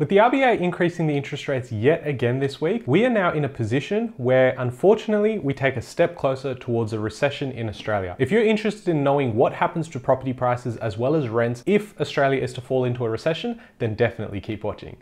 With the RBA increasing the interest rates yet again this week, we are now in a position where unfortunately we take a step closer towards a recession in Australia. If you're interested in knowing what happens to property prices as well as rents if Australia is to fall into a recession, then definitely keep watching.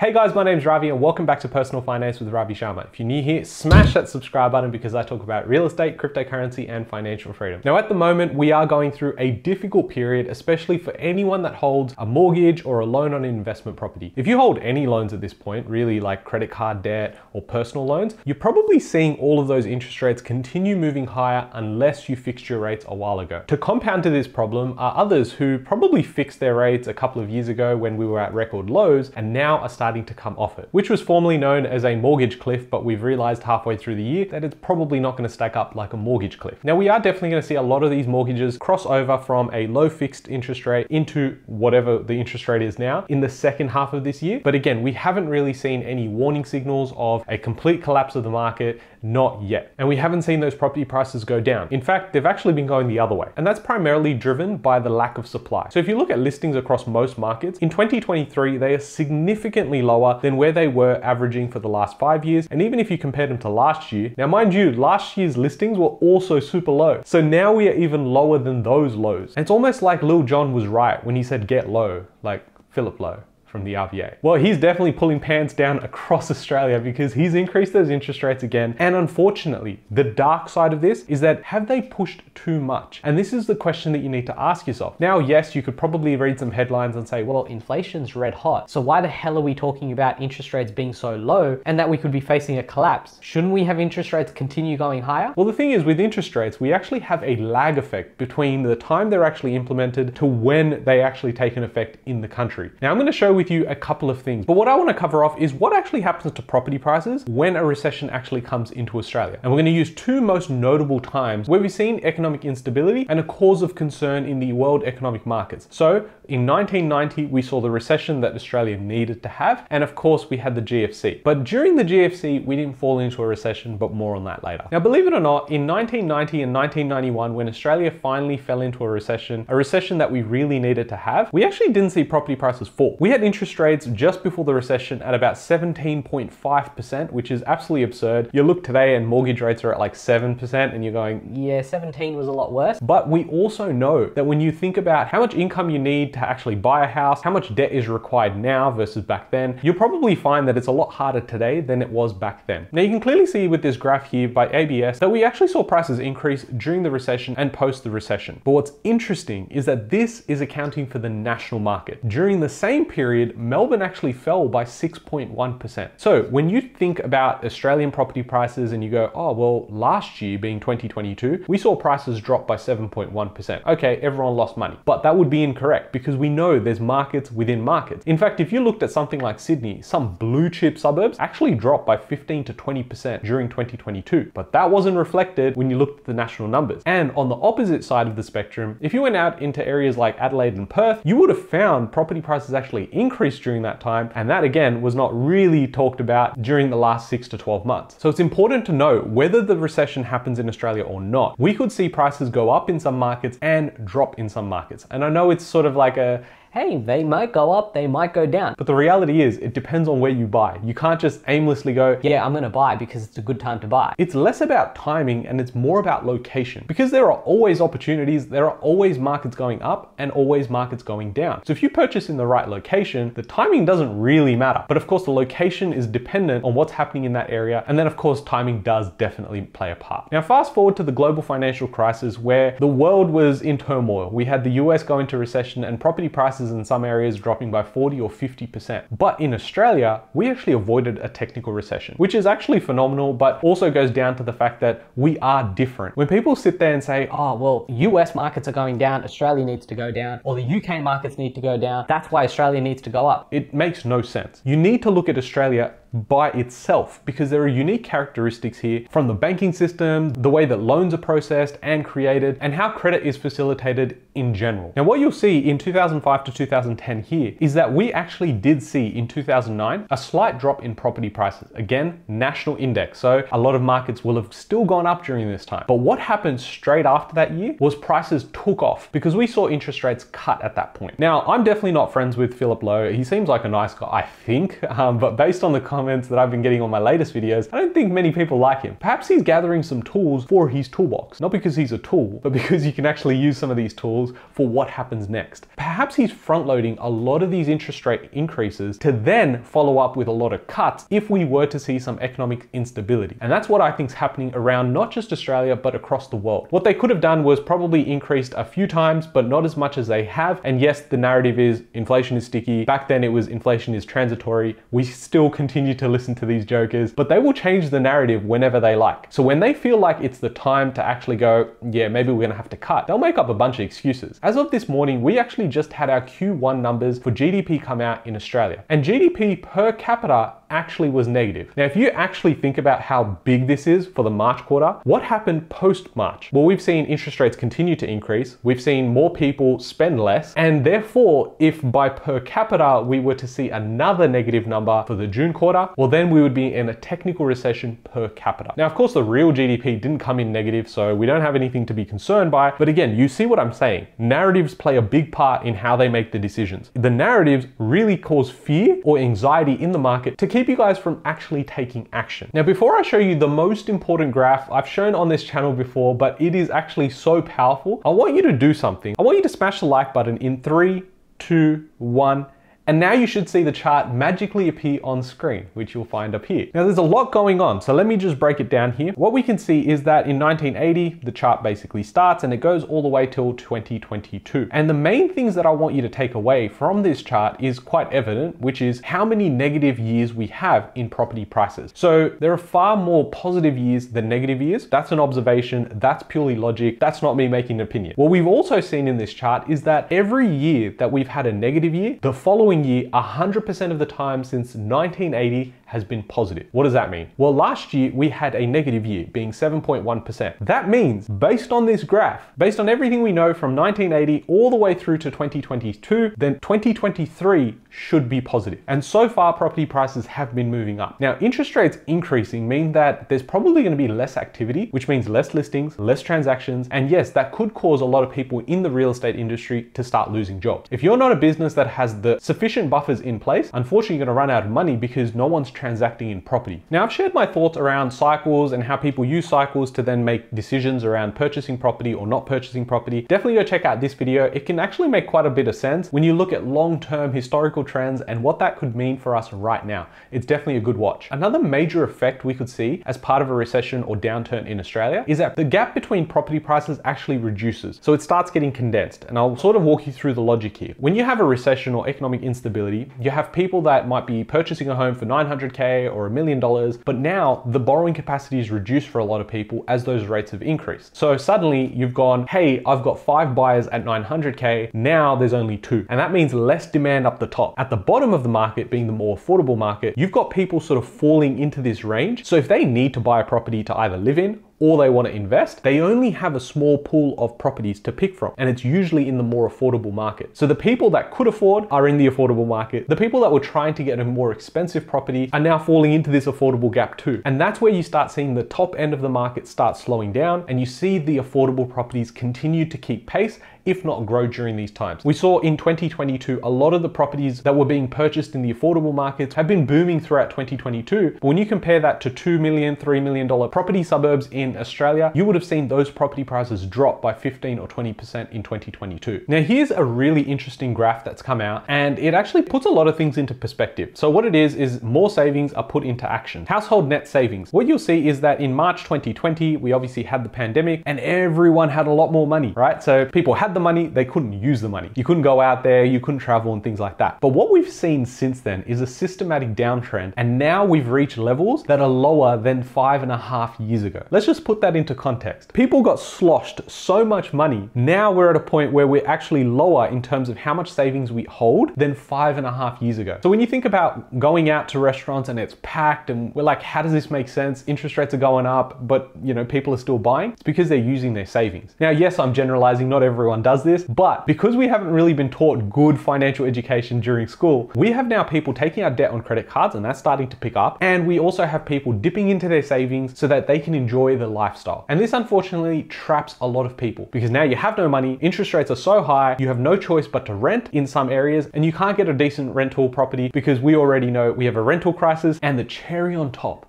Hey guys, my name is Ravi and welcome back to Personal Finance with Ravi Sharma. If you're new here, smash that subscribe button because I talk about real estate, cryptocurrency, and financial freedom. Now, at the moment, we are going through a difficult period, especially for anyone that holds a mortgage or a loan on an investment property. If you hold any loans at this point, really like credit card debt or personal loans, you're probably seeing all of those interest rates continue moving higher unless you fixed your rates a while ago. To compound to this problem are others who probably fixed their rates a couple of years ago when we were at record lows and now are starting starting to come off it, which was formerly known as a mortgage cliff, but we've realized halfway through the year that it's probably not going to stack up like a mortgage cliff. Now we are definitely going to see a lot of these mortgages cross over from a low fixed interest rate into whatever the interest rate is now in the second half of this year. But again, we haven't really seen any warning signals of a complete collapse of the market, not yet. And we haven't seen those property prices go down. In fact, they've actually been going the other way. And that's primarily driven by the lack of supply. So if you look at listings across most markets, in 2023, they are significantly lower than where they were averaging for the last five years. And even if you compare them to last year, now mind you, last year's listings were also super low. So now we are even lower than those lows. And it's almost like Lil Jon was right when he said get low, like Philip Lowe from the RBA? Well, he's definitely pulling pants down across Australia because he's increased those interest rates again. And unfortunately, the dark side of this is that have they pushed too much? And this is the question that you need to ask yourself. Now, yes, you could probably read some headlines and say, well, inflation's red hot. So why the hell are we talking about interest rates being so low and that we could be facing a collapse? Shouldn't we have interest rates continue going higher? Well, the thing is with interest rates, we actually have a lag effect between the time they're actually implemented to when they actually take an effect in the country. Now, I'm to show with you a couple of things. But what I want to cover off is what actually happens to property prices when a recession actually comes into Australia. And we're going to use two most notable times where we've seen economic instability and a cause of concern in the world economic markets. So in 1990, we saw the recession that Australia needed to have. And of course, we had the GFC. But during the GFC, we didn't fall into a recession, but more on that later. Now, believe it or not, in 1990 and 1991, when Australia finally fell into a recession, a recession that we really needed to have, we actually didn't see property prices fall. We had interest rates just before the recession at about 17.5%, which is absolutely absurd. You look today and mortgage rates are at like 7% and you're going, yeah, 17 was a lot worse. But we also know that when you think about how much income you need to actually buy a house, how much debt is required now versus back then, you'll probably find that it's a lot harder today than it was back then. Now you can clearly see with this graph here by ABS that we actually saw prices increase during the recession and post the recession. But what's interesting is that this is accounting for the national market. During the same period, Melbourne actually fell by 6.1%. So when you think about Australian property prices and you go, oh, well, last year being 2022, we saw prices drop by 7.1%. Okay, everyone lost money, but that would be incorrect because we know there's markets within markets. In fact, if you looked at something like Sydney, some blue chip suburbs actually dropped by 15 to 20% during 2022, but that wasn't reflected when you looked at the national numbers. And on the opposite side of the spectrum, if you went out into areas like Adelaide and Perth, you would have found property prices actually increased during that time. And that again was not really talked about during the last six to 12 months. So it's important to know whether the recession happens in Australia or not. We could see prices go up in some markets and drop in some markets. And I know it's sort of like a hey, they might go up, they might go down. But the reality is, it depends on where you buy. You can't just aimlessly go, yeah, I'm gonna buy because it's a good time to buy. It's less about timing and it's more about location. Because there are always opportunities, there are always markets going up and always markets going down. So if you purchase in the right location, the timing doesn't really matter. But of course, the location is dependent on what's happening in that area. And then of course, timing does definitely play a part. Now, fast forward to the global financial crisis where the world was in turmoil. We had the US go into recession and property prices prices in some areas dropping by 40 or 50%. But in Australia, we actually avoided a technical recession, which is actually phenomenal, but also goes down to the fact that we are different. When people sit there and say, oh, well, US markets are going down, Australia needs to go down, or the UK markets need to go down, that's why Australia needs to go up. It makes no sense. You need to look at Australia by itself because there are unique characteristics here from the banking system, the way that loans are processed and created, and how credit is facilitated in general. Now, what you'll see in 2005 to 2010 here is that we actually did see in 2009 a slight drop in property prices. Again, national index. So a lot of markets will have still gone up during this time. But what happened straight after that year was prices took off because we saw interest rates cut at that point. Now, I'm definitely not friends with Philip Lowe. He seems like a nice guy, I think. Um, but based on the comments that I've been getting on my latest videos, I don't think many people like him. Perhaps he's gathering some tools for his toolbox. Not because he's a tool, but because you can actually use some of these tools for what happens next. Perhaps he's front loading a lot of these interest rate increases to then follow up with a lot of cuts if we were to see some economic instability. And that's what I think is happening around not just Australia, but across the world. What they could have done was probably increased a few times, but not as much as they have. And yes, the narrative is inflation is sticky. Back then it was inflation is transitory. We still continue to listen to these jokers, but they will change the narrative whenever they like. So when they feel like it's the time to actually go, yeah, maybe we're gonna have to cut, they'll make up a bunch of excuses. As of this morning, we actually just had our Q1 numbers for GDP come out in Australia. And GDP per capita actually was negative. Now, if you actually think about how big this is for the March quarter, what happened post March? Well, we've seen interest rates continue to increase. We've seen more people spend less. And therefore, if by per capita we were to see another negative number for the June quarter, well, then we would be in a technical recession per capita. Now, of course, the real GDP didn't come in negative, so we don't have anything to be concerned by. But again, you see what I'm saying. Narratives play a big part in how they make the decisions. The narratives really cause fear or anxiety in the market to keep keep you guys from actually taking action. Now, before I show you the most important graph I've shown on this channel before, but it is actually so powerful, I want you to do something. I want you to smash the like button in three, two, one, and now you should see the chart magically appear on screen, which you'll find up here. Now there's a lot going on, so let me just break it down here. What we can see is that in 1980, the chart basically starts and it goes all the way till 2022. And the main things that I want you to take away from this chart is quite evident, which is how many negative years we have in property prices. So there are far more positive years than negative years. That's an observation, that's purely logic, that's not me making an opinion. What we've also seen in this chart is that every year that we've had a negative year, the following year 100% of the time since 1980 has been positive. What does that mean? Well, last year we had a negative year being 7.1%. That means based on this graph, based on everything we know from 1980 all the way through to 2022, then 2023 should be positive. And so far property prices have been moving up. Now, interest rates increasing mean that there's probably going to be less activity, which means less listings, less transactions, and yes, that could cause a lot of people in the real estate industry to start losing jobs. If you're not a business that has the sufficient buffers in place, unfortunately you're going to run out of money because no one's transacting in property. Now, I've shared my thoughts around cycles and how people use cycles to then make decisions around purchasing property or not purchasing property. Definitely go check out this video. It can actually make quite a bit of sense when you look at long-term historical trends and what that could mean for us right now. It's definitely a good watch. Another major effect we could see as part of a recession or downturn in Australia is that the gap between property prices actually reduces. So it starts getting condensed. And I'll sort of walk you through the logic here. When you have a recession or economic instability, you have people that might be purchasing a home for 900 100K or a million dollars, but now the borrowing capacity is reduced for a lot of people as those rates have increased. So suddenly you've gone, hey, I've got five buyers at 900K, now there's only two. And that means less demand up the top. At the bottom of the market, being the more affordable market, you've got people sort of falling into this range. So if they need to buy a property to either live in or they want to invest, they only have a small pool of properties to pick from, and it's usually in the more affordable market. So the people that could afford are in the affordable market. The people that were trying to get a more expensive property are now falling into this affordable gap too. And that's where you start seeing the top end of the market start slowing down, and you see the affordable properties continue to keep pace if not grow during these times. We saw in 2022, a lot of the properties that were being purchased in the affordable markets have been booming throughout 2022. But when you compare that to $2 million, $3 million property suburbs in Australia, you would have seen those property prices drop by 15 or 20% in 2022. Now, here's a really interesting graph that's come out and it actually puts a lot of things into perspective. So what it is, is more savings are put into action. Household net savings. What you'll see is that in March 2020, we obviously had the pandemic and everyone had a lot more money, right? So people had had the money, they couldn't use the money. You couldn't go out there, you couldn't travel and things like that. But what we've seen since then is a systematic downtrend. And now we've reached levels that are lower than five and a half years ago. Let's just put that into context. People got sloshed so much money. Now we're at a point where we're actually lower in terms of how much savings we hold than five and a half years ago. So when you think about going out to restaurants and it's packed and we're like, how does this make sense? Interest rates are going up, but you know, people are still buying. It's because they're using their savings. Now, yes, I'm generalizing, not everyone does this, but because we haven't really been taught good financial education during school, we have now people taking out debt on credit cards and that's starting to pick up. And we also have people dipping into their savings so that they can enjoy the lifestyle. And this unfortunately traps a lot of people because now you have no money, interest rates are so high, you have no choice but to rent in some areas and you can't get a decent rental property because we already know we have a rental crisis and the cherry on top,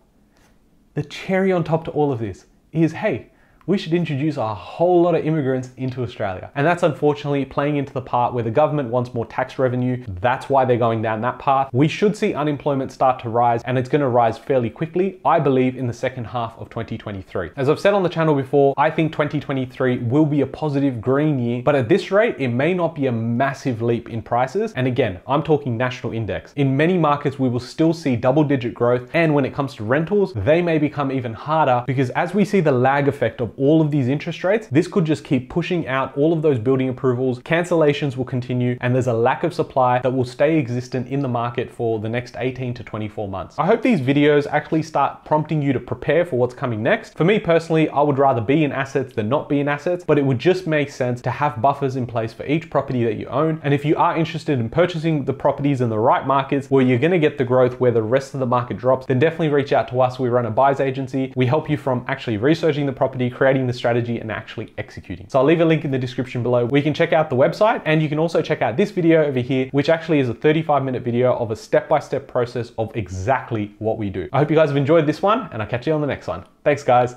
the cherry on top to all of this is, hey, we should introduce a whole lot of immigrants into Australia. And that's unfortunately playing into the part where the government wants more tax revenue. That's why they're going down that path. We should see unemployment start to rise and it's to rise fairly quickly, I believe, in the second half of 2023. As I've said on the channel before, I think 2023 will be a positive green year, but at this rate, it may not be a massive leap in prices. And again, I'm talking national index. In many markets, we will still see double digit growth. And when it comes to rentals, they may become even harder because as we see the lag effect of all of these interest rates, this could just keep pushing out all of those building approvals. Cancellations will continue and there's a lack of supply that will stay existent in the market for the next 18 to 24 months. I hope these videos actually start prompting you to prepare for what's coming next. For me personally, I would rather be in assets than not be in assets, but it would just make sense to have buffers in place for each property that you own. And if you are interested in purchasing the properties in the right markets where you're gonna get the growth where the rest of the market drops, then definitely reach out to us. We run a buyer's agency. We help you from actually researching the property, creating the strategy and actually executing. So I'll leave a link in the description below where you can check out the website and you can also check out this video over here, which actually is a 35 minute video of a step-by-step -step process of exactly what we do. I hope you guys have enjoyed this one and I'll catch you on the next one. Thanks guys.